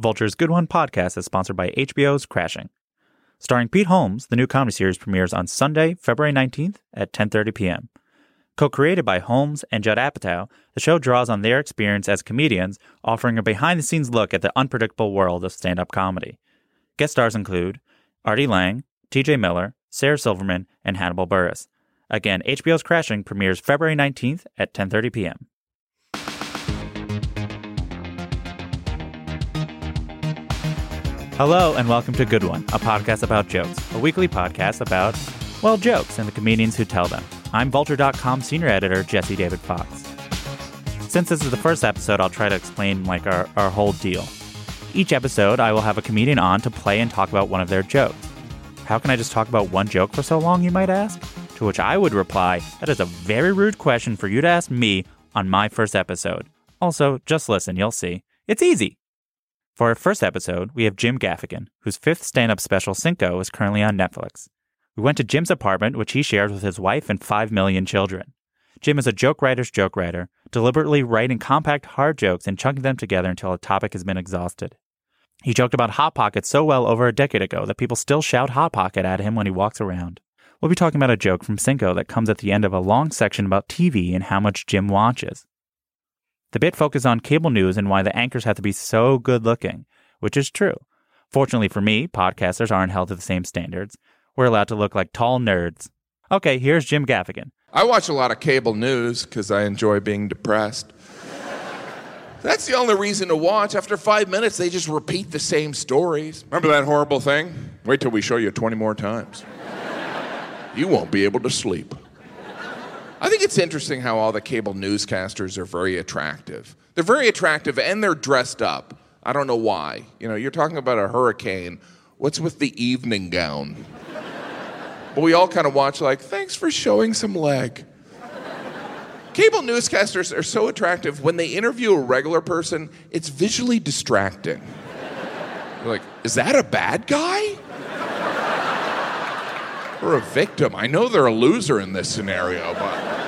Vulture's Good One podcast is sponsored by HBO's Crashing. Starring Pete Holmes, the new comedy series premieres on Sunday, February 19th at 10:30 p.m. Co-created by Holmes and Judd Apatow, the show draws on their experience as comedians, offering a behind-the-scenes look at the unpredictable world of stand-up comedy. Guest stars include Artie Lange, TJ Miller, Sarah Silverman, and Hannibal Buress. Again, HBO's Crashing premieres February 19th at 10:30 p.m. Hello and welcome to Good One, a podcast about jokes, a weekly podcast about, well, jokes and the comedians who tell them. I'm Vulture.com senior editor Jesse David Fox. Since this is the first episode, I'll try to explain like our, our whole deal. Each episode, I will have a comedian on to play and talk about one of their jokes. How can I just talk about one joke for so long, you might ask? To which I would reply, that is a very rude question for you to ask me on my first episode. Also, just listen, you'll see. It's easy. For our first episode, we have Jim Gaffigan, whose fifth stand up special, Cinco, is currently on Netflix. We went to Jim's apartment, which he shares with his wife and 5 million children. Jim is a joke writer's joke writer, deliberately writing compact, hard jokes and chunking them together until a topic has been exhausted. He joked about Hot Pocket so well over a decade ago that people still shout Hot Pocket at him when he walks around. We'll be talking about a joke from Cinco that comes at the end of a long section about TV and how much Jim watches. The bit focuses on cable news and why the anchors have to be so good looking, which is true. Fortunately for me, podcasters aren't held to the same standards. We're allowed to look like tall nerds. Okay, here's Jim Gaffigan. I watch a lot of cable news because I enjoy being depressed. That's the only reason to watch. After five minutes, they just repeat the same stories. Remember that horrible thing? Wait till we show you 20 more times. You won't be able to sleep. I think it's interesting how all the cable newscasters are very attractive. They're very attractive and they're dressed up. I don't know why. You know, you're talking about a hurricane. What's with the evening gown? But we all kind of watch, like, thanks for showing some leg. Cable newscasters are so attractive. When they interview a regular person, it's visually distracting. Like, is that a bad guy? Or a victim? I know they're a loser in this scenario, but.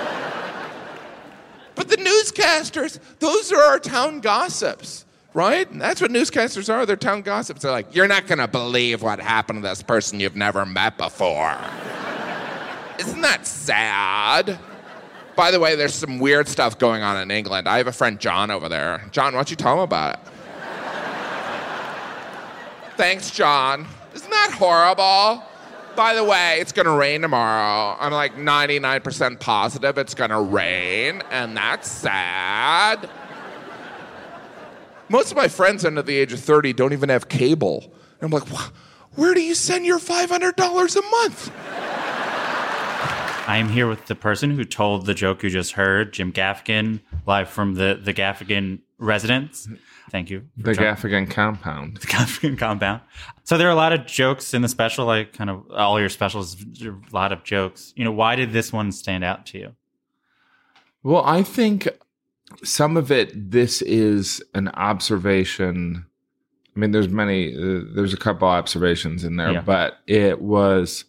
But the newscasters, those are our town gossips, right? And that's what newscasters are. They're town gossips. They're like, you're not going to believe what happened to this person you've never met before. Isn't that sad? By the way, there's some weird stuff going on in England. I have a friend, John, over there. John, why don't you tell him about it? Thanks, John. Isn't that horrible? By the way, it's gonna rain tomorrow. I'm like 99% positive it's gonna rain, and that's sad. Most of my friends under the age of 30 don't even have cable. And I'm like, where do you send your $500 a month? I am here with the person who told the joke you just heard, Jim Gaffigan, live from the, the Gaffigan residence. Thank you. The Gaffigan compound. The Gaffigan compound. So there are a lot of jokes in the special, like kind of all your specials, a lot of jokes. You know, why did this one stand out to you? Well, I think some of it, this is an observation. I mean, there's many, uh, there's a couple observations in there, Yeah. but it was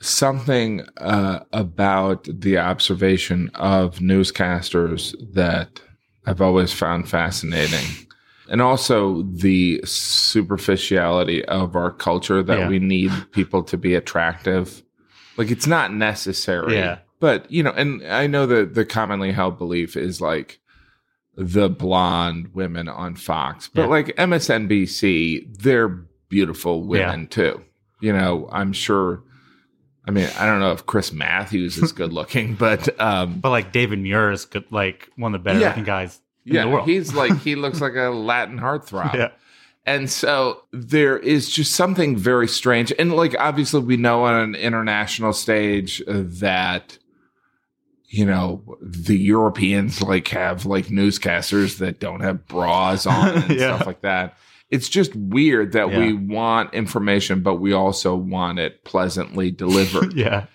something uh, about the observation of newscasters that I've always found fascinating. And also the superficiality of our culture that Yeah. we need people to be attractive. Like it's not necessary. Yeah. But, you know, and I know that the commonly held belief is like the blonde women on Fox, but Yeah. like MSNBC, they're beautiful women too. You know, I'm sure. I mean, I don't know if Chris Matthews is good looking, but um, But like David Muir is good, like one of the better Yeah. looking guys in yeah, the world. he's like he looks like a Latin heartthrob. yeah. And so there is just something very strange. And like, obviously, we know on an international stage that, you know, the Europeans like have like newscasters that don't have bras on and Yeah. stuff like that. It's just weird that we want information, but we also want it pleasantly delivered. yeah.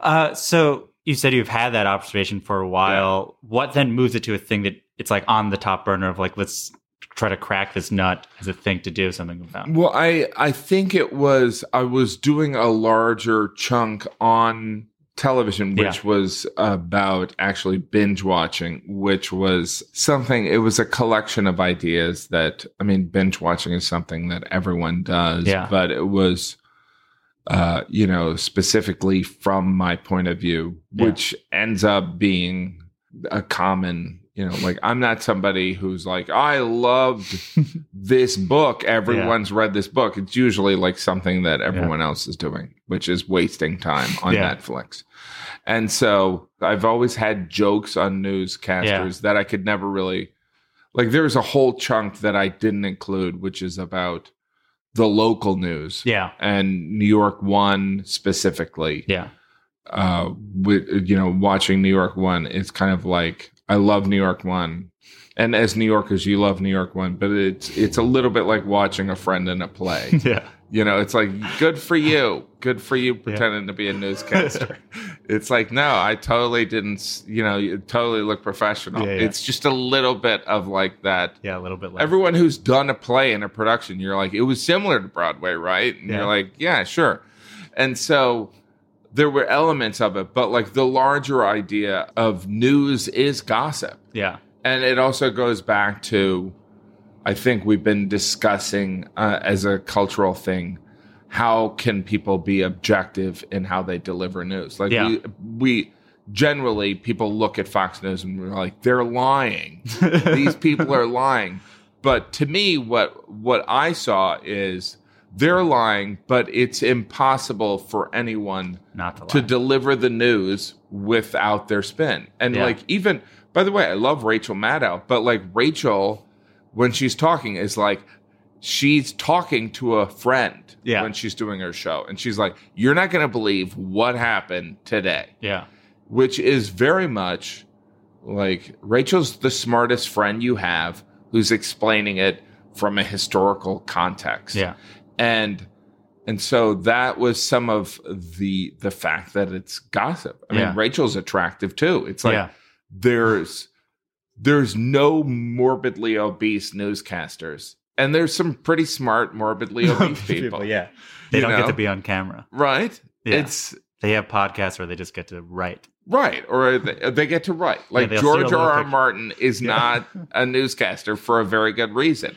Uh, so you said you've had that observation for a while. What then moves it to a thing that it's like on the top burner of like let's try to crack this nut as a thing to do something about? Well, I I think it was I was doing a larger chunk on television, which Yeah. was about actually binge watching, which was something, it was a collection of ideas that, I mean, binge watching is something that everyone does, Yeah. but it was, uh, you know, specifically from my point of view, Yeah. which ends up being a common, you know, like I'm not somebody who's like, I loved this book. Everyone's read this book. It's usually like something that everyone else is doing, which is wasting time on Yeah. Netflix. And so I've always had jokes on newscasters that I could never really like. There's a whole chunk that I didn't include, which is about the local news Yeah. and New York One specifically Yeah. uh with you know watching New York One it's kind of like I love New York One and as New Yorkers you love New York One but it's it's a little bit like watching a friend in a play Yeah. you know it's like good for you good for you pretending to be a newscaster it's like no I totally didn't you know you totally look professional Yeah, yeah. it's just a little bit of like that Yeah. A little bit less. everyone who's done a play in a production, you're like, it was similar to Broadway, right? And Yeah. you're like, yeah, sure. And so there were elements of it, but like the larger idea of news is gossip. yeah. And it also goes back to, I think we've been discussing uh, as a cultural thing, how can people be objective in how they deliver news? Like Yeah. we, we generally people look at Fox News and we're like, they're lying these people are lying. But to me, what what I saw is they're lying, but it's impossible for anyone Not to to deliver the news without their spin. And Yeah. like even by the way, I love Rachel Maddow, but like Rachel, when she's talking, is like she's talking to a friend Yeah. when she's doing her show. And she's like, You're not gonna believe what happened today yeah. which is very much like Rachel's the smartest friend you have who's explaining it from a historical context. Yeah. And and so that was some of the the fact that it's gossip. I Yeah. mean, Rachel's attractive too. It's like yeah. there's there's no morbidly obese newscasters. And there's some pretty smart morbidly obese people. Yeah. They You don't get to be on camera. Right? Yeah. It's They have podcasts where they just get to write. Right, or they, they get to write. Like they'll see a George R. R. Martin is not a newscaster for a very good reason.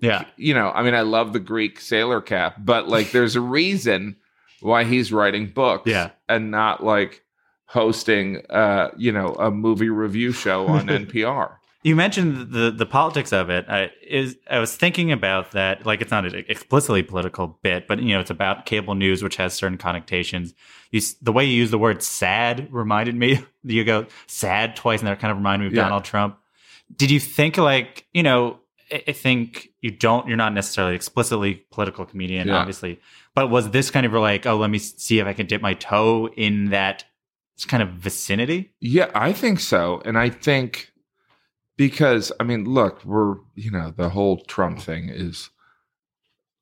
Yeah. You know, I mean, I love the Greek sailor cap, but like, there's a reason why he's writing books, Yeah. and not like hosting, uh, you know, a movie review show on NPR. You mentioned the the politics of it. I, is I was thinking about that. Like it's not an explicitly political bit, but you know, it's about cable news, which has certain connotations. You, the way you use the word "sad" reminded me. You go "sad" twice, and that kind of reminded me of Yeah. Donald Trump. Did you think like you know? I, think you don't. You're not necessarily explicitly political comedian, Yeah. obviously. But was this kind of like, oh, let me see if I can dip my toe in that kind of vicinity? Yeah, I think so. And I think because, I mean, look, we're, you know, the whole Trump thing is,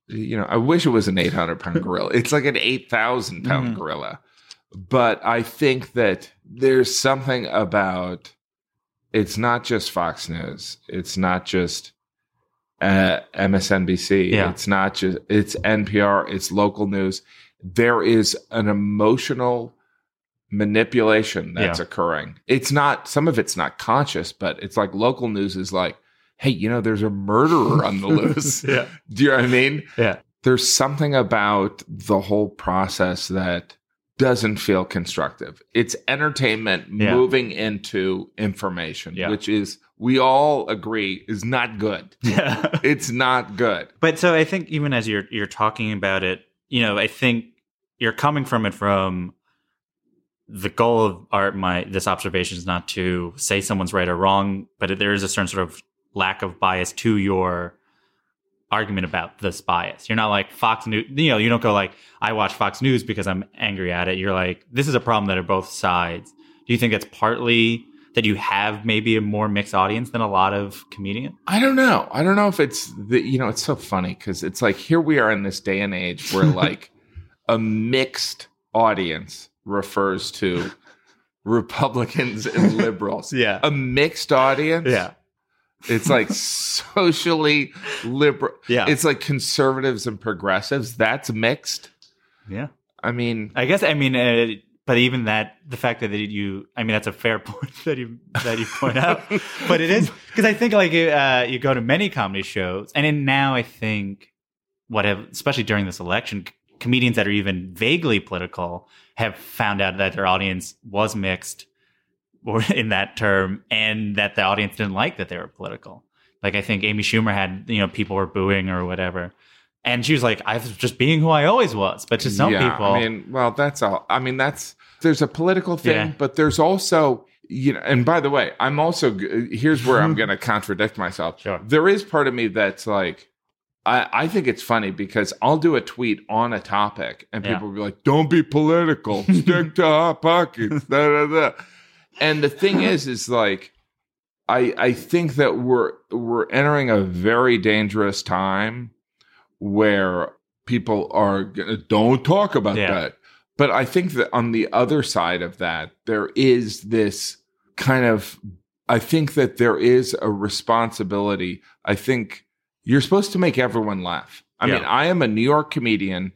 you know, I wish it was an 800 pound gorilla. It's like an 8,000 pound Mhm. gorilla. But I think that there's something about it's not just Fox News, it's not just uh, MSNBC, Yeah. it's not just, it's NPR, it's local news. There is an emotional manipulation that's Yeah. occurring. It's not some of it's not conscious, but it's like local news is like, hey, you know, there's a murderer on the loose. yeah, Do you know what I mean? yeah, There's something about the whole process that doesn't feel constructive. It's entertainment Yeah. moving into information, Yeah. which is we all agree is not good. yeah. It's not good. But so I think even as you're you're talking about it, you know, I think you're coming from it from the goal of art. My this observation is not to say someone's right or wrong, but there is a certain sort of lack of bias to your argument about this bias. You're not like Fox News. You know, you don't go like I watch Fox News because I'm angry at it. You're like this is a problem that are both sides. Do you think that's partly that you have maybe a more mixed audience than a lot of comedians? I don't know. I don't know if it's the you know, it's so funny because it's like here we are in this day and age where like a mixed audience refers to Republicans and liberals. Yeah. A mixed audience. Yeah. It's like socially liberal. Yeah. It's like conservatives and progressives. That's mixed. yeah. I mean, I guess I mean uh, but even that, the fact that you, I mean, that's a fair point that you that you point out. but it is because I think like uh, you go to many comedy shows, and in now I think what have, especially during this election, comedians that are even vaguely political have found out that their audience was mixed, or in that term, and that the audience didn't like that they were political. Like I think Amy Schumer had, you know, people were booing or whatever. And she was like, I was just being who I always was. But to some yeah, people, I mean, well, that's all. I mean, that's there's a political thing, Yeah. but there's also you know. And by the way, I'm also here's where I'm going to contradict myself. Sure. There is part of me that's like. I, I think it's funny because I'll do a tweet on a topic and Yeah. people will be like, don't be political, stick to hot pockets. Da, da, da. And the thing is, is like, I I think that we're we're entering a very dangerous time where people are gonna don't talk about Yeah. that. But I think that on the other side of that, there is this kind of I think that there is a responsibility. I think you're supposed to make everyone laugh. I Yeah. mean, I am a New York comedian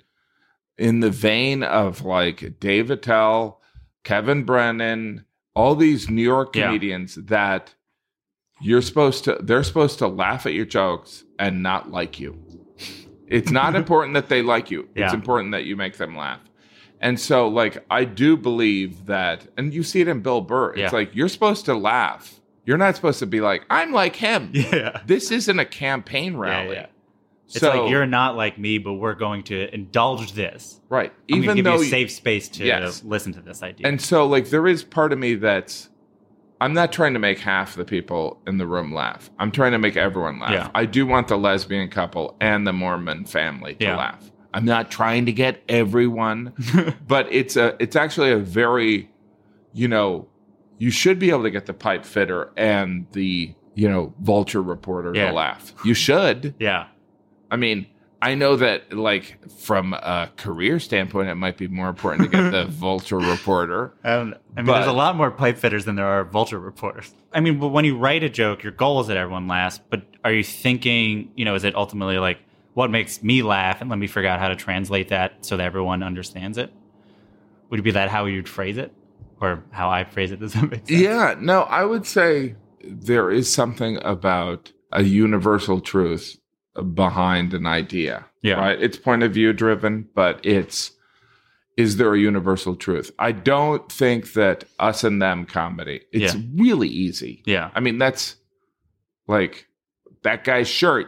in the vein of like Dave Attell, Kevin Brennan, all these New York Yeah. comedians that you're supposed to they're supposed to laugh at your jokes and not like you. It's not important that they like you. It's Yeah. important that you make them laugh. And so like I do believe that and you see it in Bill Burr. It's Yeah. like you're supposed to laugh. You're not supposed to be like I'm like him. yeah. This isn't a campaign rally. yeah. It's So- like you're not like me, but we're going to indulge this. right. I'm Even give though you a safe space to Yes. listen to this idea. And so, like, there is part of me that's, I'm not trying to make half the people in the room laugh. I'm trying to make everyone laugh. Yeah. I do want the lesbian couple and the Mormon family to Yeah. laugh. I'm not trying to get everyone, but it's a, it's actually a very, you know, you should be able to get the pipe fitter and the, you know, vulture reporter Yeah. to laugh. You should. yeah. I mean, I know that, like, from a career standpoint, it might be more important to get the vulture reporter. Um, I mean, But- there's a lot more pipe fitters than there are vulture reporters. I mean, but when you write a joke, your goal is that everyone laughs. But are you thinking, you know, is it ultimately like what makes me laugh, and let me figure out how to translate that so that everyone understands it? Would it be that how you'd phrase it, or how I phrase it? Does that make sense? Yeah, no, I would say there is something about a universal truth behind an idea. Yeah. Right? It's point of view driven, but it's is there a universal truth? I don't think that us and them comedy. It's Yeah. really easy. Yeah. I mean, that's like that guy's shirt.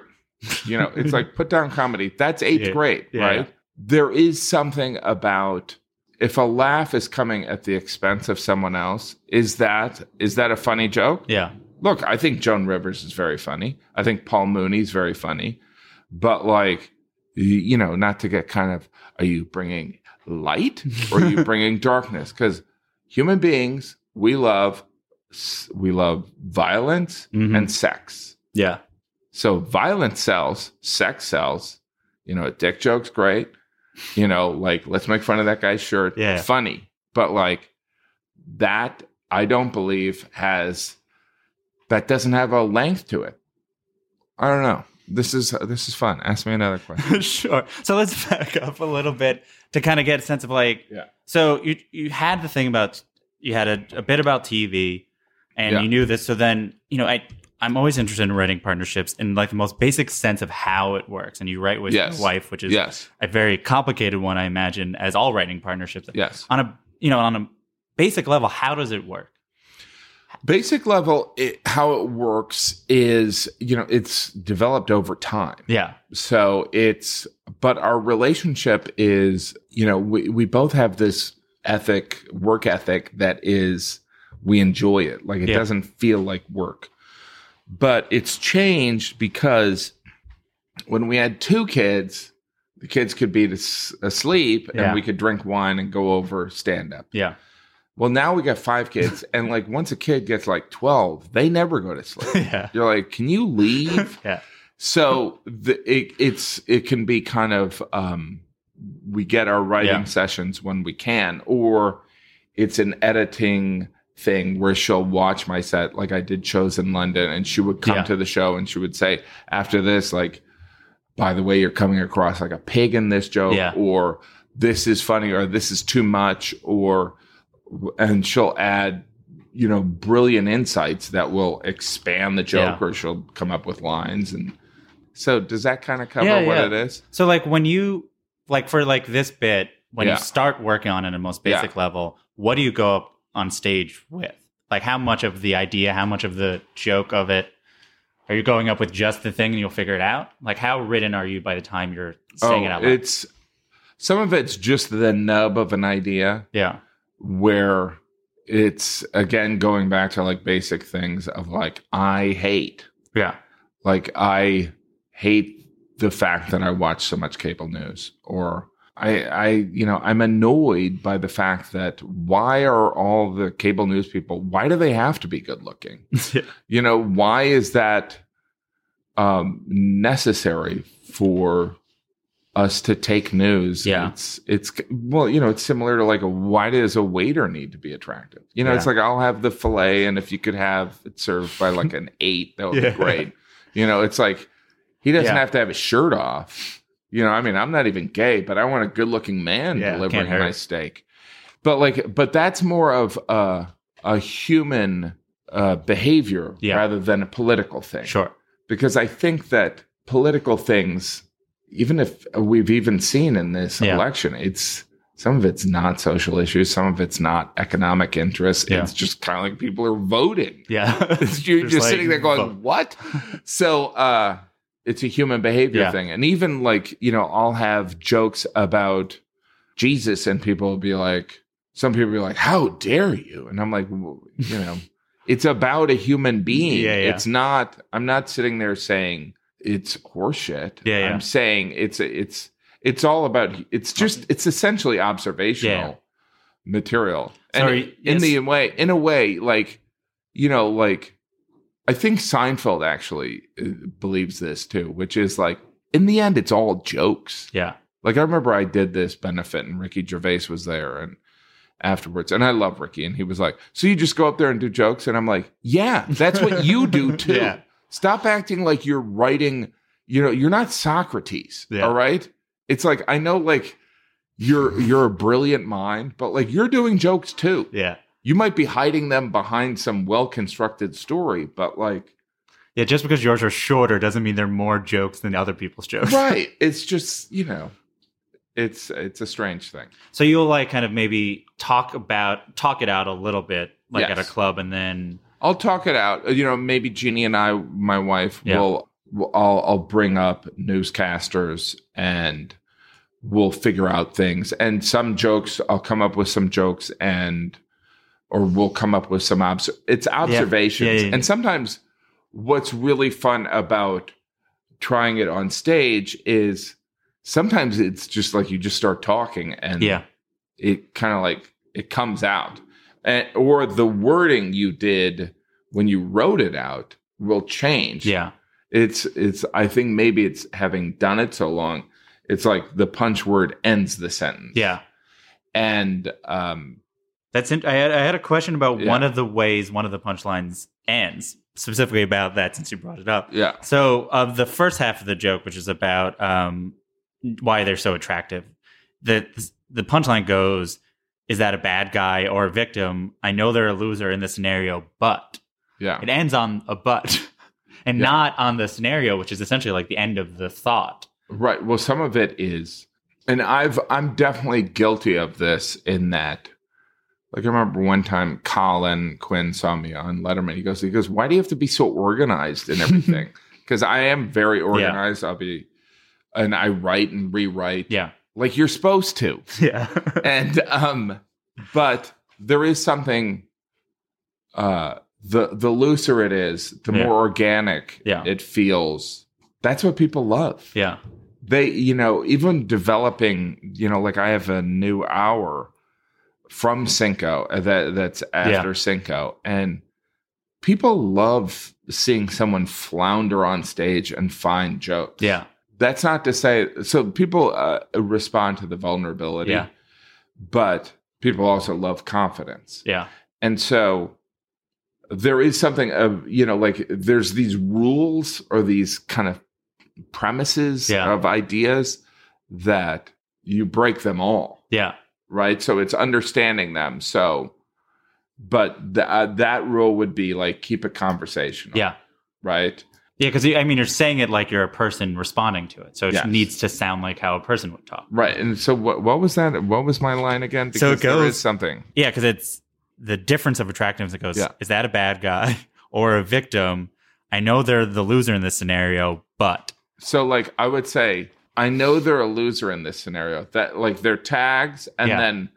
You know, it's like put down comedy. That's eighth Yeah. grade, Yeah, right? There is something about if a laugh is coming at the expense of someone else, is that is that a funny joke? Yeah. Look, I think Joan Rivers is very funny. I think Paul Mooney's very funny. But like, you know, not to get kind of, are you bringing light or are you bringing darkness? Because human beings, we love, we love violence Mhm. and sex. Yeah. So violence sells, sex sells. You know, a dick joke's great. You know, like let's make fun of that guy's shirt. Yeah. Funny. But like that I don't believe has that doesn't have a length to it. I don't know. This is this is fun. Ask me another question. sure. So let's back up a little bit to kind of get a sense of like, Yeah. So you you had the thing about you had a, a bit about TV, and Yeah. you knew this. So then you know I I'm always interested in writing partnerships in like the most basic sense of how it works. And you write with Yes. your wife, which is yes. a very complicated one, I imagine, as all writing partnerships. Yes. On a you know on a basic level, how does it work? Basic level it, how it works is, you know, it's developed over time. Yeah. so it's but our relationship is you know we, we both have this ethic work ethic that is we enjoy it like it Yeah. doesn't feel like work but it's changed because when we had two kids the kids could be as- asleep Yeah. and we could drink wine and go over stand up Yeah. Well now we got five kids and like once a kid gets like 12 they never go to sleep Yeah. you're like can you leave Yeah. so the, it, it's it can be kind of um, we get our writing Yeah. sessions when we can, or it's an editing thing where she'll watch my set, like I did shows in London, and she would come Yeah. to the show and she would say after this, like, by the way, you're coming across like a pig in this joke, Yeah. or this is funny, or this is too much, or and she'll add you know brilliant insights that will expand the joke Yeah. or she'll come up with lines and so does that kind of cover Yeah, what yeah. it is So like when you like for like this bit, when you start working on it at a most basic level, what do you go up on stage with? Like how much of the idea, how much of the joke of it are you going up with just the thing and you'll figure it out? Like how written are you by the time you're saying it oh, out loud? Oh, it's some of it's just the nub of an idea yeah. Where it's again going back to like basic things of like I hate. Yeah. like I hate the fact that I watch so much cable news or I I you know I'm annoyed by the fact that why are all the cable news people why do they have to be good looking? You know why is that um necessary for us to take news Yeah. it's it's well you know it's similar to like a why does a waiter need to be attractive you know it's like i'll have the fillet and if you could have it served by like an eight that would Yeah. be great you know it's like he doesn't Yeah. have to have his shirt off you know i mean i'm not even gay but i want a good looking man Yeah, delivering my steak but like but that's more of a a human uh behavior Yeah. rather than a political thing Sure. because I think that political things, even if we've even seen in this Yeah. election, it's some of it's not social issues, some of it's not economic interests. Yeah. It's just kind of like people are voting. Yeah. You're just, like, sitting there going, vote. "What?" so uh, it's a human behavior Yeah. thing, and even like you know, I'll have jokes about Jesus, and people will be like, some people be like, "How dare you?" And I'm like, well, you know, it's about a human being. Yeah, yeah. It's not. I'm not sitting there saying it's horseshit. Yeah, yeah. I'm saying it's it's it's all about. It's just it's essentially observational Yeah. material. And Sorry, in yes. the way, in a way, like you know, like I think Seinfeld actually uh, believes this too, which is like in the end, it's all jokes. yeah. Like I remember I did this benefit and Ricky Gervais was there and afterwards, and I love Ricky, and he was like, "So you just go up there and do jokes?" And I'm like, "Yeah, that's what you do too. Yeah. Stop acting like you're writing. You know, you're not Socrates. Yeah. All right. It's like I know, like you're you're a brilliant mind, but like you're doing jokes too. Yeah. You might be hiding them behind some well constructed story, but like." Yeah, just because yours are shorter doesn't mean they're more jokes than other people's jokes. right it's just you know it's it's a strange thing So you'll like kind of maybe talk about talk it out a little bit, like at a club, and then i'll talk it out. Uh, you know maybe jeannie and i my wife Yeah. will I'll, I'll bring up newscasters and we'll figure out things. And some jokes i'll come up with some jokes and or we'll come up with some obs- it's observations. Yeah, yeah, and sometimes what's really fun about trying it on stage is sometimes it's just like you just start talking and yeah, it kind of like it comes out or the wording you did when you wrote it out will change yeah, it's it's i think maybe it's having done it so long it's like the punch word ends the sentence yeah. and um That's in- I had I had a question about Yeah. one of the ways one of the punchlines ends specifically about that since you brought it up. yeah So of the first half of the joke, which is about um, why they're so attractive, the the punchline goes, "Is that a bad guy or a victim? I know they're a loser in this scenario, but." yeah It ends on a but, and Yeah. not on the scenario, which is essentially like the end of the thought. right well some of it is and i've i'm definitely guilty of this in that like i remember one time colin quinn saw me on letterman he goes he goes why do you have to be so organized and everything because i am very organized i'll be and i write and rewrite Yeah, like you're supposed to. Yeah, and um but there is something uh the the looser it is the Yeah. more organic Yeah. it feels. That's what people love. Yeah, they you know even developing you know like i have a new hour from cinco uh, that that's after cinco and people love seeing someone flounder on stage and find jokes. Yeah, that's not to say so people uh, respond to the vulnerability Yeah. but people also love confidence yeah, and so there is something of you know like there's these rules or these kind of premises Yeah. of ideas that you break them all yeah, right so it's understanding them so but th- uh, that rule would be like keep a conversation Yeah. Right. Yeah, because I mean, you're saying it like you're a person responding to it, so it Yes. needs to sound like how a person would talk. Right. And so what? What was that? What was my line again? So it Because there goes- is something. Yeah, because it's the difference of attractiveness. It goes, Yeah. is that a bad guy or a victim? I know they're the loser in this scenario, but So like I would say, I know they're a loser in this scenario. That like they're tags, and Yeah. then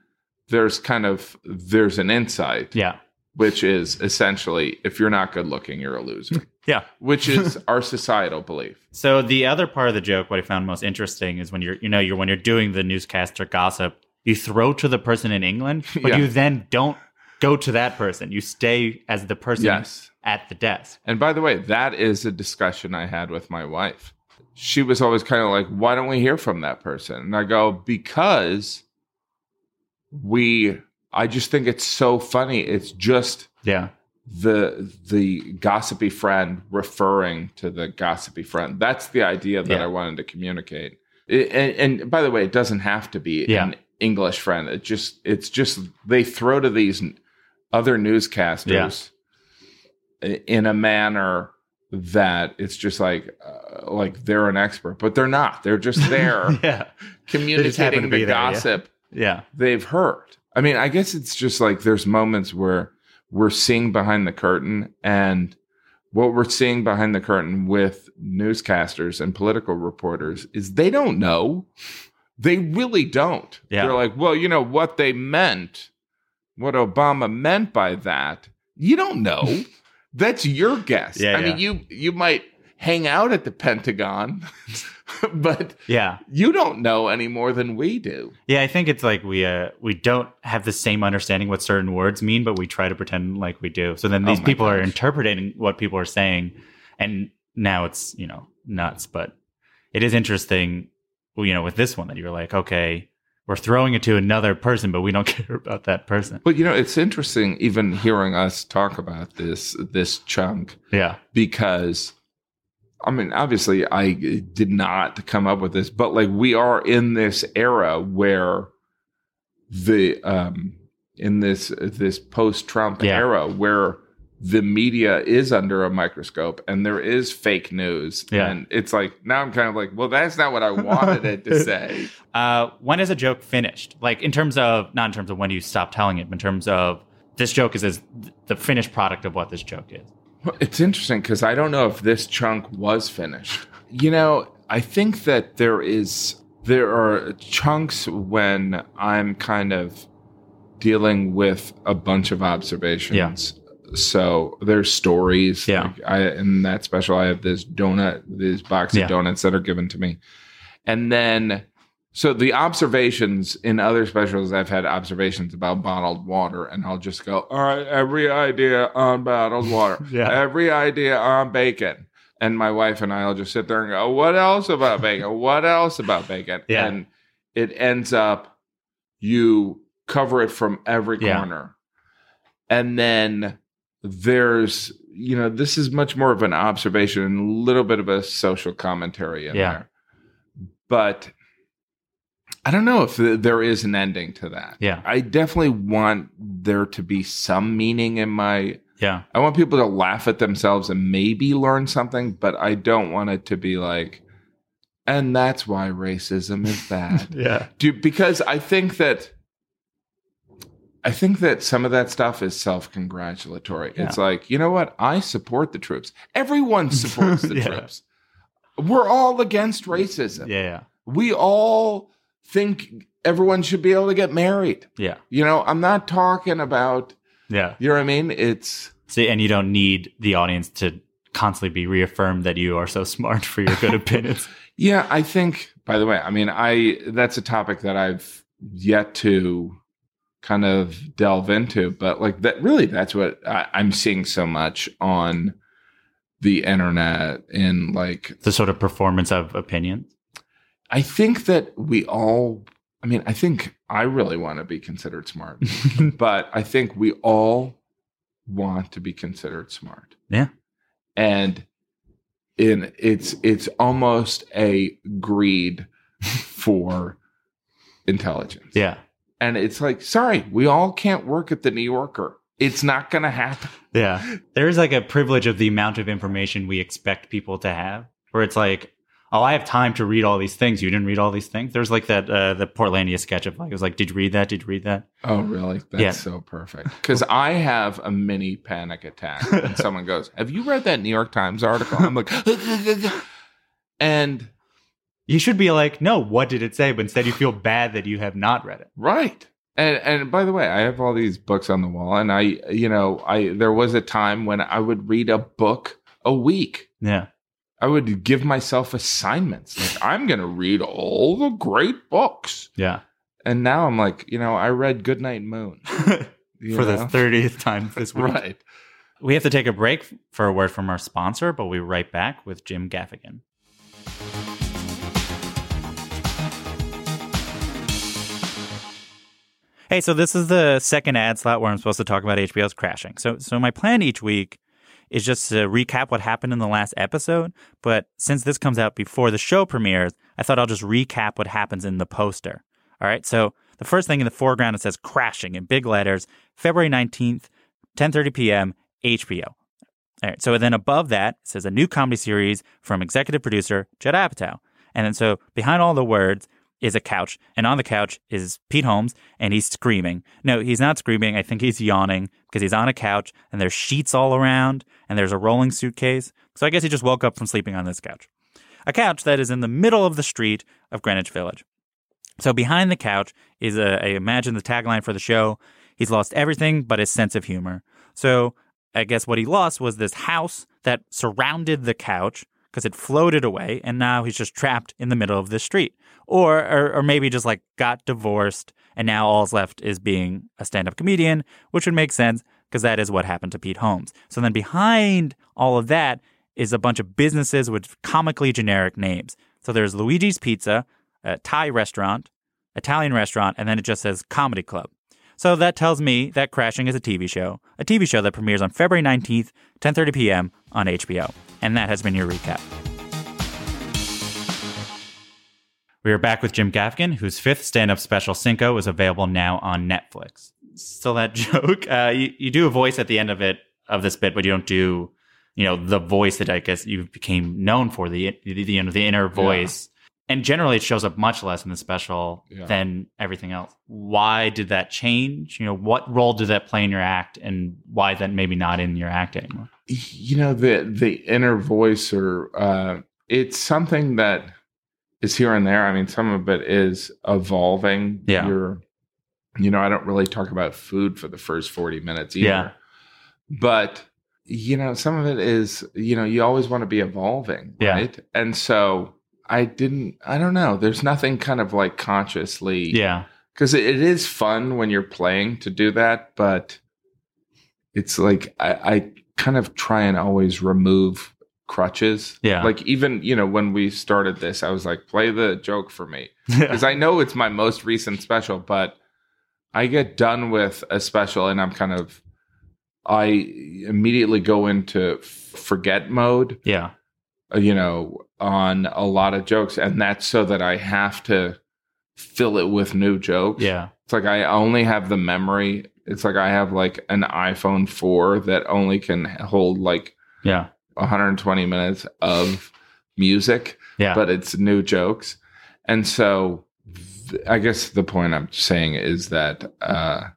there's kind of there's an insight, yeah, which is essentially if you're not good looking, you're a loser, yeah. which is our societal belief. So the other part of the joke, what I found most interesting, is when you're, you know, you're when you're doing the newscaster gossip, you throw to the person in England, but Yeah. you then don't go to that person. You stay as the person Yes. at the desk. And by the way, that is a discussion I had with my wife. She was always kind of like, why don't we hear from that person? And I go, because we, I just think it's so funny. It's just Yeah, the the gossipy friend referring to the gossipy friend. That's the idea that Yeah. I wanted to communicate. It- and, and by the way, it doesn't have to be Yeah. an English friend. It just it's just they throw to these other newscasters i- in a manner that it's just like uh, like they're an expert, but they're not. They're just there yeah, communicating be the there, yeah. gossip yeah, they've heard. I mean, I guess it's just like there's moments where we're seeing behind the curtain and what we're seeing behind the curtain with newscasters and political reporters is they don't know. They really don't. Yeah. They're like, well, you know what they meant, what Obama meant by that. You don't know. That's your guess. Yeah, I mean, you you might hang out at the Pentagon, but yeah. you don't know any more than we do. Yeah, I think it's like we uh we don't have the same understanding what certain words mean, but we try to pretend like we do. So then Oh these my people are interpreting what people are saying, and now it's you know nuts. But it is interesting, you know, with this one that you're like, okay, we're throwing it to another person, but we don't care about that person. But you know, it's interesting even hearing us talk about this this chunk Yeah, because I mean, obviously I did not come up with this, but like we are in this era where the um in this this post-Trump Yeah. era where the media is under a microscope and there is fake news Yeah. and it's like now I'm kind of like, well, that's not what I wanted it to say. Uh, when is a joke finished? Like in terms of not in terms of when do you stop telling it, but in terms of this joke is as the finished product of what this joke is. It's interesting because I don't know if this chunk was finished. You know, I think that there is there are chunks when I'm kind of dealing with a bunch of observations. Yeah. So there's stories. Yeah. Like I in that special I have this donut, this box of Yeah. donuts that are given to me. And then so the observations in other specials, I've had observations about bottled water, and I'll just go, all right, every idea on bottled water, Yeah. every idea on bacon. And my wife and I will just sit there and go, what else about bacon? What else about bacon? Yeah. And it ends up you cover it from every Yeah. corner. And then there's, you know, this is much more of an observation and a little bit of a social commentary in Yeah. there. But I don't know if there is an ending to that. Yeah. I definitely want there to be some meaning in my. Yeah. I want people to laugh at themselves and maybe learn something, but I don't want it to be like, and that's why racism is bad. Yeah. Do, because I think that I think that some of that stuff is self-congratulatory. Yeah. It's like, you know what? I support the troops. Everyone supports the Yeah. troops. We're all against racism. Yeah. Yeah. We all think everyone should be able to get married. Yeah. You know, I'm not talking about, Yeah. you know what I mean? It's See, and you don't need the audience to constantly be reaffirmed that you are so smart for your good opinions. Yeah, I think. By the way, I mean, I that's a topic that I've yet to kind of delve into, but like that, really, that's what I, I'm seeing so much on the internet. in like, The sort of performance of opinions. I think that we all. I mean, I think I really want to be considered smart, but I think we all want to be considered smart. Yeah. and in it's it's almost a greed for intelligence Yeah. and it's like sorry we all can't work at the new yorker It's not going to happen. Yeah. There's like a privilege of the amount of information we expect people to have, where it's like, oh, I have time to read all these things. You didn't read all these things. There's like that, uh, the Portlandia sketch of like, it was like, did you read that? Did you read that? Oh, really? That's Yeah. so perfect. Because I have a mini panic attack when someone goes, Have you read that New York Times article? I'm like, and You should be like, no, what did it say? But instead you feel bad that you have not read it. right. And and by the way, I have all these books on the wall, and I, you know, I there was a time when I would read a book a week. Yeah. I would give myself assignments. Like I'm going to read all the great books. Yeah. And now I'm like, you know, I read Goodnight Moon. For the 30th time this week. right. We have to take a break for a word from our sponsor, but we'll be right back with Jim Gaffigan. Hey, so this is the second ad slot where I'm supposed to talk about HBO's crashing. So, so my plan each week is just to recap what happened in the last episode. But since this comes out before the show premieres, I thought I'll just recap what happens in the poster. All right. So the first thing in the foreground it says crashing in big letters, February 19th, 10:30 p.m. HBO. All right. So then above that it says a new comedy series from executive producer Judd Apatow. And then so behind all the words is a couch, and on the couch is Pete Holmes, and he's screaming. No, he's not screaming. I think he's yawning because he's on a couch, and there's sheets all around, and there's a rolling suitcase. So I guess he just woke up from sleeping on this couch. A couch that is in the middle of the street of Greenwich Village. So behind the couch is a, I imagine the tagline for the show. He's lost everything but his sense of humor. So I guess what he lost was this house that surrounded the couch because it floated away, and now he's just trapped in the middle of the street. Or, or, or maybe just like got divorced, and now all's left is being a stand-up comedian, which would make sense because that is what happened to Pete Holmes. So then behind all of that is a bunch of businesses with comically generic names. So there's Luigi's Pizza, a Thai restaurant, Italian restaurant, and then it just says Comedy Club. So that tells me that Crashing is a TV show, a TV show that premieres on February 19th, 10:30 p.m. on HBO. And that has been your recap. We are back with Jim Gaffigan, whose fifth stand-up special Cinco is available now on Netflix. Still that joke. Uh, you, you do a voice at the end of it of this bit, but you don't do, you know, the voice that I guess you became known for the the, the, you know, the inner voice. And generally, it shows up much less in the special Yeah. than everything else. Why did that change? You know, what role did that play in your act, and why is that maybe not in your act anymore? you know the the inner voice or uh it's something that is here and there i mean some of it is evolving Yeah. You're, you know i don't really talk about food for the first 40 minutes either Yeah. but you know some of it is you know you always want to be evolving Yeah. right and so i didn't i don't know. There's nothing kind of like consciously Yeah, because it, it is fun when you're playing to do that, but it's like I, I kind of try and always remove crutches. Yeah. Like even you know when we started this, I was like, play the joke for me. Because I know it's my most recent special, but I get done with a special and I'm kind of I immediately go into forget mode. Yeah, you know, on a lot of jokes, and that's so that I have to fill it with new jokes. yeah, It's like I only have the memory. It's like I have like an iPhone 4 that only can hold like yeah, 120 minutes of music, yeah. but it's new jokes. And so th- I guess the point I'm saying is that, uh,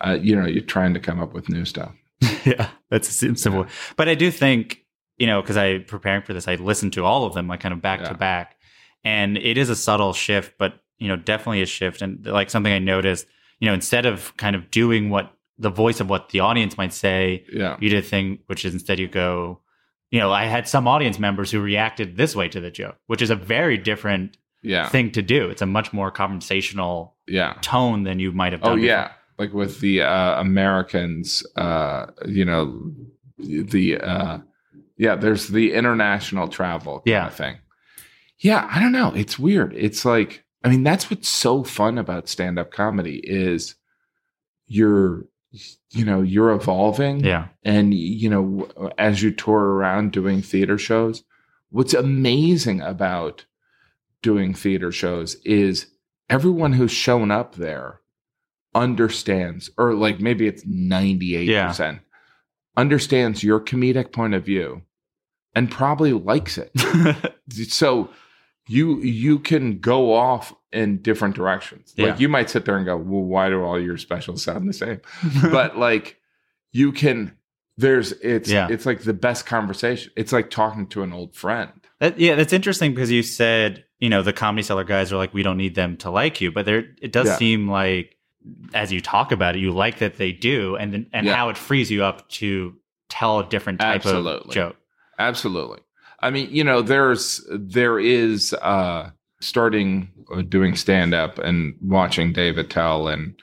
uh, you know, you're trying to come up with new stuff. yeah, that's sim- simple. But I do think, you know, because I preparing for this, I listened to all of them, like kind of back Yeah. to back, and it is a subtle shift, but you know, definitely a shift, and like something I noticed, you know, instead of kind of doing what the voice of what the audience might say, Yeah. you did a thing which is instead you go, you know, I had some audience members who reacted this way to the joke, which is a very different Yeah. thing to do. It's a much more conversational Yeah. tone than you might have done. Oh before. yeah, like with the uh, Americans, uh, you know, the uh, yeah. There's the international travel kind Yeah. of thing. Yeah, I don't know. It's weird. It's like I mean, that's what's so fun about stand up comedy is you're you know you're evolving yeah, and you know as you tour around doing theater shows what's amazing about doing theater shows is everyone who's shown up there understands, or like maybe it's 98%, understands your comedic point of view and probably likes it. so you you can go off in different directions. Yeah. Like you might sit there and go, "Well, why do all your specials sound the same?" but like you can there's it's Yeah. it's like the best conversation. It's like talking to an old friend. That, yeah, that's interesting because you said, you know, the Comedy Cellar guys are like, we don't need them to like you, but there, it does Yeah. seem like, as you talk about it, you like that they do, and then- and Yeah. how it frees you up to tell a different type of Absolutely. joke. Absolutely. I mean, you know, there's there is uh starting uh, doing stand up and watching Dave Attell and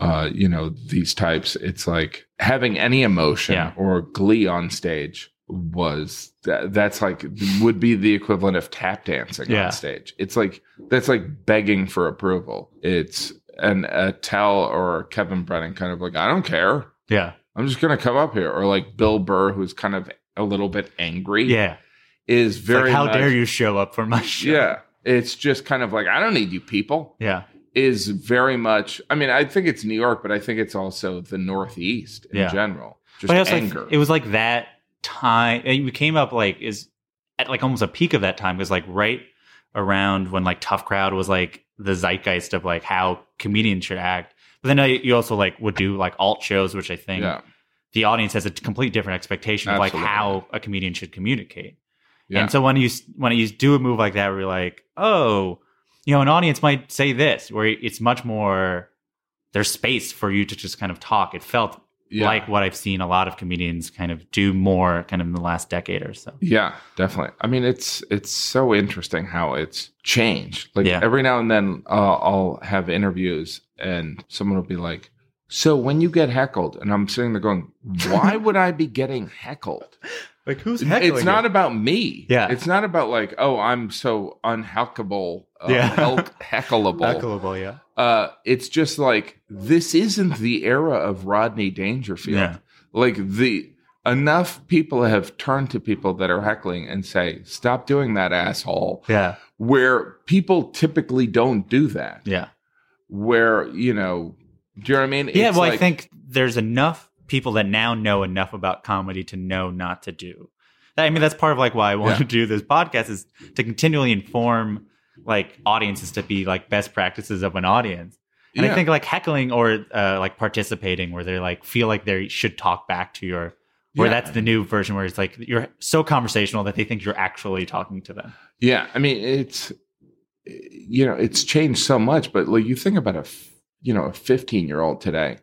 uh you know these types it's like having any emotion Yeah. or glee on stage was that, that's like would be the equivalent of tap dancing Yeah. on stage. It's like that's like begging for approval. It's an a uh, Tell or Kevin Brennan kind of like I don't care. Yeah, I'm just gonna come up here, or like Bill Burr, who's kind of a little bit angry. yeah. is very like, how much- dare you show up for my show? Yeah, it's just kind of like I don't need you people. yeah, Is very much. I mean, I think it's New York, but I think it's also the Northeast in Yeah. general. Just but anger. it was like that time. and We came up like is at like almost a peak of that time was like right around when like Tough Crowd was like the zeitgeist of like how comedians should act. But then uh, you also like would do like alt shows, which I think yeah, the audience has a complete different expectation of like how a comedian should communicate. yeah, And so when you when you do a move like that, where you're like, oh, you know, an audience might say this, where it's much more there's space for you to just kind of talk. It felt yeah. like what I've seen a lot of comedians kind of do more kind of in the last decade or so. Yeah, definitely. I mean, it's it's so interesting how it's changed. Like Yeah. every now and then, uh, I'll have interviews, and someone will be like, "So when you get heckled," and I'm sitting there going, "Why would I be getting heckled?" Like who's heckling? it's not about me. Yeah. it's not about like, "Oh, I'm so unheckable, uh, Yeah. heck- heckleable." Heckleable, yeah. Uh, it's just like this isn't the era of Rodney Dangerfield. Yeah. Like the enough people have turned to people that are heckling and say, "Stop doing that, asshole." Yeah. Where people typically don't do that. Yeah. Where you know, do you know what I mean? yeah, It's well, I think there's enough people that now know enough about comedy to know not to do. I mean, that's part of like why I want Yeah. to do this podcast is to continually inform like audiences to be like best practices of an audience. And I think like heckling or uh, like participating where they like feel like they should talk back to your or Yeah. that's the new version where it's like you're so conversational that they think you're actually talking to them. Yeah, I mean it's you know it's changed so much, but like you think about a, you know a fifteen year old today,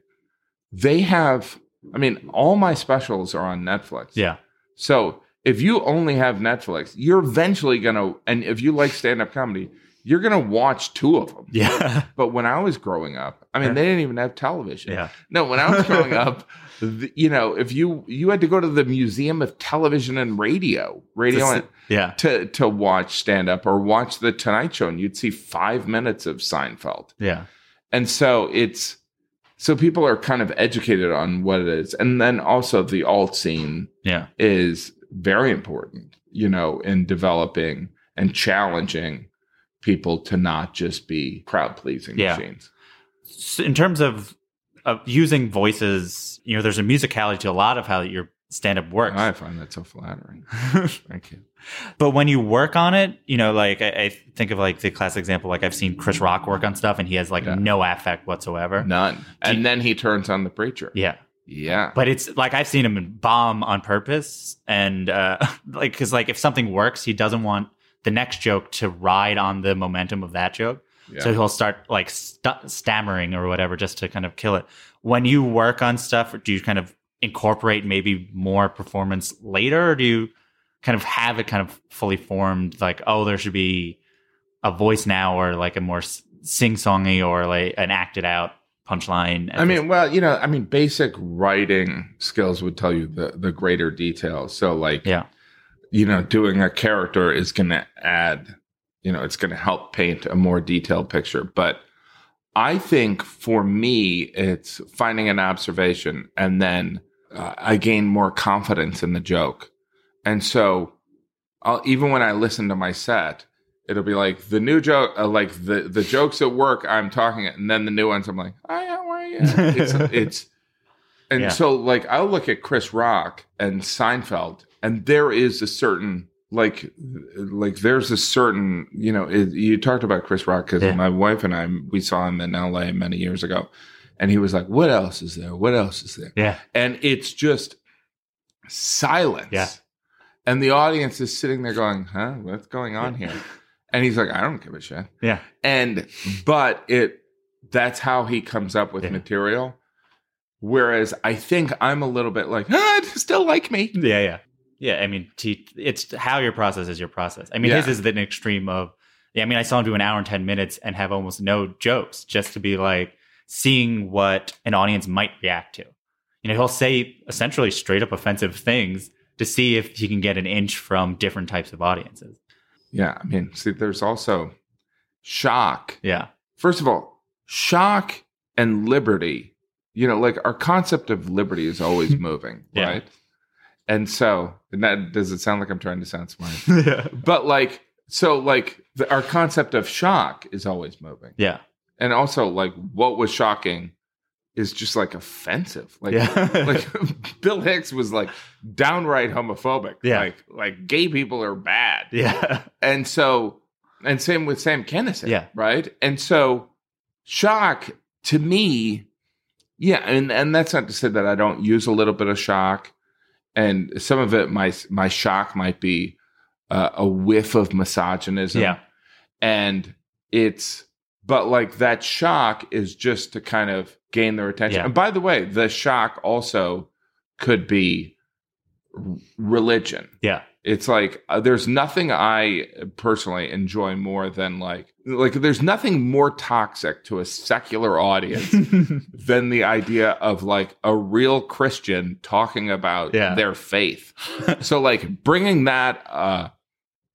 they have. I mean, all my specials are on Netflix. Yeah. So if you only have Netflix, you're eventually gonna, and if you like stand up comedy, you're gonna watch two of them. Yeah. But when I was growing up, I mean, they didn't even have television. yeah. No, when I was growing up, the, you know, if you you had to go to the Museum of Television and Radio, radio, and, Yeah. to to watch stand up or watch the Tonight Show, and you'd see five minutes of Seinfeld. Yeah. And so it's so people are kind of educated on what it is, and then also the alt scene Yeah. is very important, you know, in developing and challenging people to not just be crowd pleasing Yeah. machines. So in terms of of using voices, you know, there's a musicality to a lot of how your stand up works. I find that so flattering. Thank you. But when you work on it, you know, like I, I think of like the classic example, like I've seen Chris Rock work on stuff and he has like Yeah. no affect whatsoever. None. And then he turns on the preacher. Yeah. Yeah. But it's like I've seen him bomb on purpose. And uh like, cause like if something works, he doesn't want the next joke to ride on the momentum of that joke. Yeah. So he'll start like st- stammering or whatever just to kind of kill it. When you work on stuff, do you kind of incorporate maybe more performance later, or do you kind of have it kind of fully formed? Like, oh, there should be a voice now, or like a more sing songy, or like an acted out punchline. I mean, well, you know, I mean, basic writing skills would tell you the the greater details. So, like, yeah, you know, doing a character is going to add, you know, it's going to help paint a more detailed picture. But I think for me, it's finding an observation and then uh, I gain more confidence in the joke. And so, I'll, even when I listen to my set, it'll be like the new joke, uh, like the the jokes at work, I'm talking it, and then the new ones, I'm like, yeah, wah, are you? It's, it's and Yeah. so like I'll look at Chris Rock and Seinfeld, and there is a certain like like there's a certain you know it, you talked about Chris Rock because Yeah. my wife and I we saw him in L.A. many years ago, and he was like, "What else is there? What else is there?" Yeah. and it's just silence. Yeah. And the audience is sitting there going, huh, what's going on here? And he's like, I don't give a shit. Yeah. And, but it, that's how he comes up with Yeah. material. Whereas I think I'm a little bit like, ah, still like me. Yeah, yeah, yeah. I mean, it's how your process is your process. I mean, his is an extreme of. Yeah, I mean, I saw him do an hour and ten minutes and have almost no jokes, just to be like seeing what an audience might react to. You know, he'll say essentially straight up offensive things to see if he can get an inch from different types of audiences. Yeah. I mean, see, there's also shock. Yeah, First of all, shock and liberty, you know, like our concept of liberty is always moving, Yeah. right? And so, and that does it sound like I'm trying to sound smart? yeah, but like, so like the, our concept of shock is always moving. yeah, And also, like, what was shocking is just like offensive. Like, yeah. like Bill Hicks was like downright homophobic. Yeah. Like, like gay people are bad. yeah, And so, and same with Sam Kinison. Yeah. Right. And so, shock to me, yeah. And, and that's not to say that I don't use a little bit of shock. And some of it, my, my shock might be uh, a whiff of misogynism. yeah, And it's, but like that shock is just to kind of gain their attention. Yeah. And by the way, the shock also could be r- religion yeah, it's like uh, there's nothing I personally enjoy more than like like there's nothing more toxic to a secular audience than the idea of like a real Christian talking about Yeah. their faith. so like bringing that uh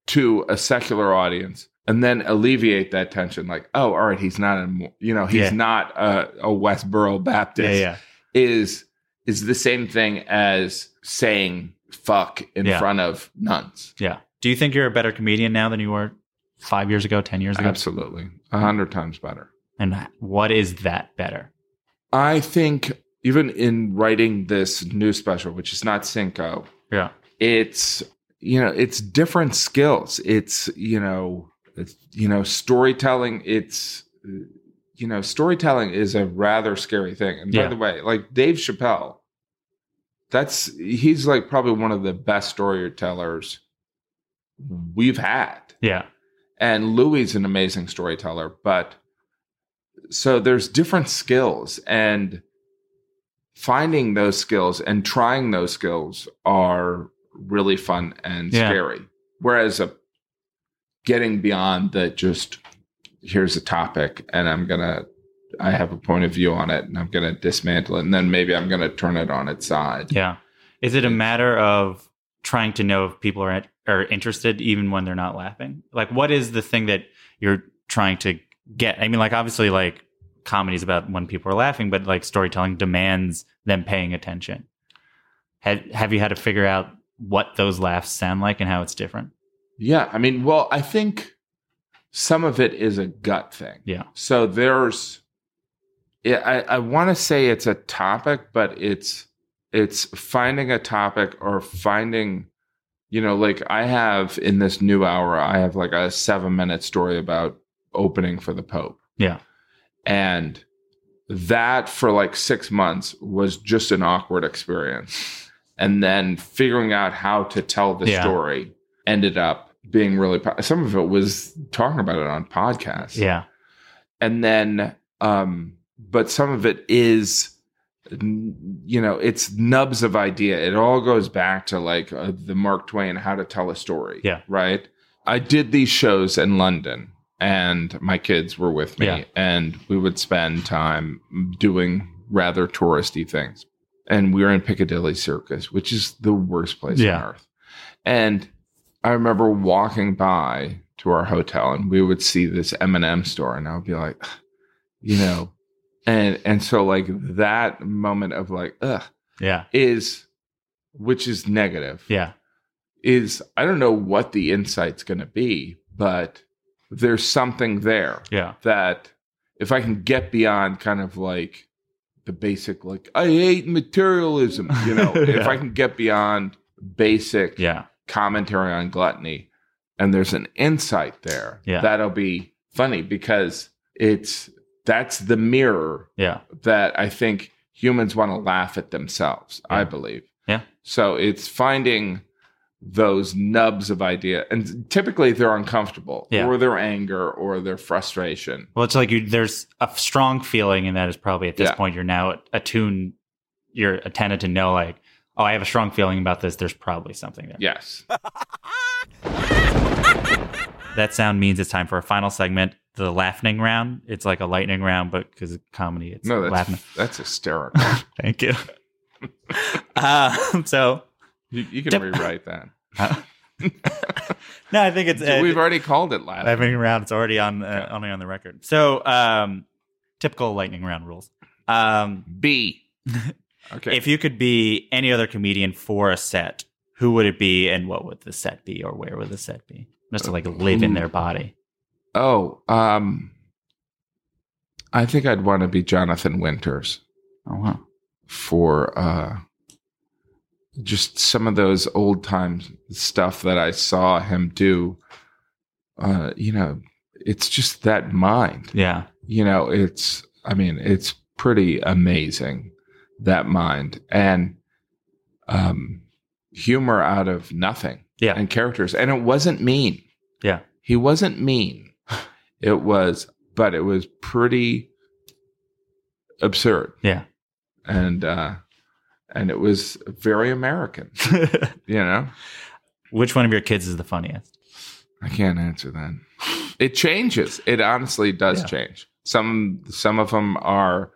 to a secular audience and then alleviate that tension like oh all right he's not a you know he's Yeah. not a, a Westboro Baptist yeah, yeah. is is the same thing as saying fuck in front of nuns. Yeah. Do you think you're a better comedian now than you were five years ago, ten years ago? Absolutely. A hundred times better. And what is that better? I think even in writing this new special, which is not Cinco, Yeah. it's you know, it's different skills. It's, you know, it's you know, storytelling, it's you know, storytelling is a rather scary thing. And Yeah. by the way, like Dave Chappelle, that's he's like probably one of the best storytellers we've had. Yeah. and Louis is an amazing storyteller, but so there's different skills and finding those skills and trying those skills are really fun and Yeah. scary. Whereas a getting beyond that just here's a topic and I'm gonna I have a point of view on it and I'm gonna dismantle it and then maybe I'm gonna turn it on its side. Yeah. Is it a matter of trying to know if people are are interested even when they're not laughing? Like what is the thing that you're trying to get? I mean like obviously like comedy is about when people are laughing, but like storytelling demands them paying attention. Have have you had to figure out what those laughs sound like and how it's different? Yeah, I mean, well, I think some of it is a gut thing. Yeah. So there's, yeah, I, I want to say it's a topic, but it's it's finding a topic or finding, you know, like I have in this new hour, I have like a seven minute story about opening for the Pope, Yeah. and that for like six months was just an awkward experience, and then figuring out how to tell the Yeah. story ended up being really some of it was talking about it on podcasts Yeah. and then um but some of it is you know it's nubs of idea it all goes back to like uh, the mark twain how to tell a story Yeah. right i did these shows in london and my kids were with me Yeah. and we would spend time doing rather touristy things and we were in piccadilly circus which is the worst place Yeah. on earth and i remember walking by to our hotel and we would see this m&m store and i would be like you know and and so like that moment of like ugh Yeah. is which is negative Yeah. is i don't know what the insight's going to be but there's something there Yeah. that if i can get beyond kind of like the basic like I hate materialism. You know, if I can get beyond basic Yeah. Commentary on gluttony and there's an insight there, Yeah. that'll be funny because it's that's the mirror Yeah. that I think humans want to laugh at themselves, I believe. Yeah. So it's finding those nubs of idea and typically they're uncomfortable Yeah. or their anger or their frustration. Well, it's like you, there's a strong feeling, and that is probably at this Yeah. point you're now attuned, you're attentive to know, like, oh, I have a strong feeling about this. There's probably something there. Yes. That sound means it's time for a final segment, the laughing round. It's like a lightning round, but because of comedy, it's No, that's laughing. that's hysterical. Thank you. um, so you, you can Dep- rewrite that. no, I think it's uh, We've already called it laughing. lightning round. It's already on uh, only on the record. So um, typical lightning round rules. Um, B. Okay. If you could be any other comedian for a set, who would it be, and what would the set be, or where would the set be? Just to like live in their body. oh, um, I think I'd want to be Jonathan Winters Oh wow. for uh, just some of those old time stuff that I saw him do. Uh, you know, it's just that mind. Yeah. you know it's i mean it's pretty amazing that mind and um humor out of nothing Yeah. and characters and it wasn't mean Yeah. he wasn't mean it was but it was pretty absurd Yeah. and uh and it was very american you know Which one of your kids is the funniest? I can't answer that. It changes. It honestly does Yeah. change. Some some of them are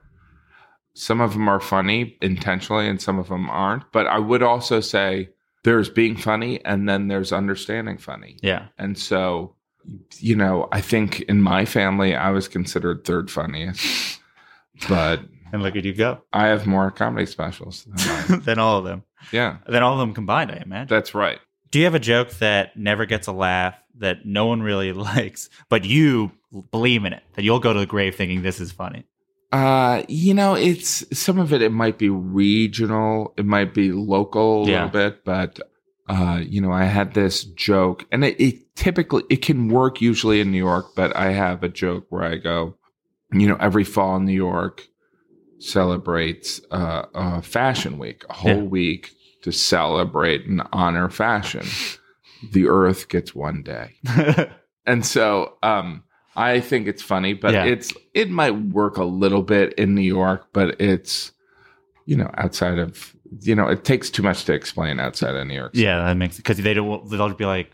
some of them are funny intentionally and some of them aren't, but I would also say there's being funny and then there's understanding funny. Yeah. And so you know, I think in my family I was considered third funniest. But And look at you go. I have more comedy specials than than all of them. Yeah, Than all of them combined, I imagine. that's right. Do you have a joke that never gets a laugh that no one really likes, but you believe in it? That you'll go to the grave thinking this is funny. Uh, you know, it's some of it. It might be regional, it might be local a Yeah. little bit, but uh, you know, I had this joke, and it, it typically it can work usually in New York, but I have a joke where I go, you know, every fall in New York celebrates uh, uh, Fashion Week, a whole Yeah. week to celebrate and honor fashion. the Earth gets one day and so um i think it's funny but Yeah. it's it might work a little bit in new york but it's you know outside of you know it takes too much to explain outside of new york yeah, that makes because they don't. They'll be like,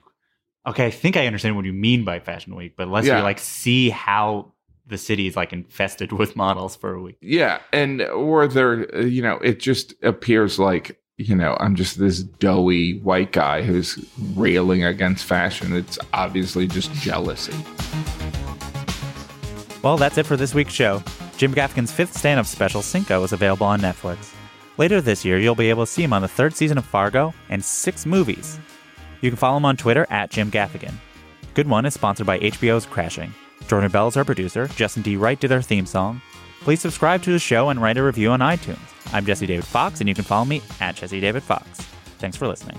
okay, I think I understand what you mean by Fashion Week, but unless Yeah. like see how the city is like infested with models for a week. yeah and or there uh, you know it just appears like you know i'm just this doughy white guy who's railing against fashion it's obviously just jealousy Well, that's it for this week's show. Jim Gaffigan's fifth stand up special, Cinco, is available on Netflix. Later this year, you'll be able to see him on the third season of Fargo and six movies. You can follow him on Twitter at Jim Gaffigan. Good One is sponsored by HBO's Crashing. Jordan Bell is our producer. Justin D. Wright did our theme song. Please subscribe to the show and write a review on iTunes. I'm Jesse David Fox, and you can follow me at Jesse David Fox. Thanks for listening.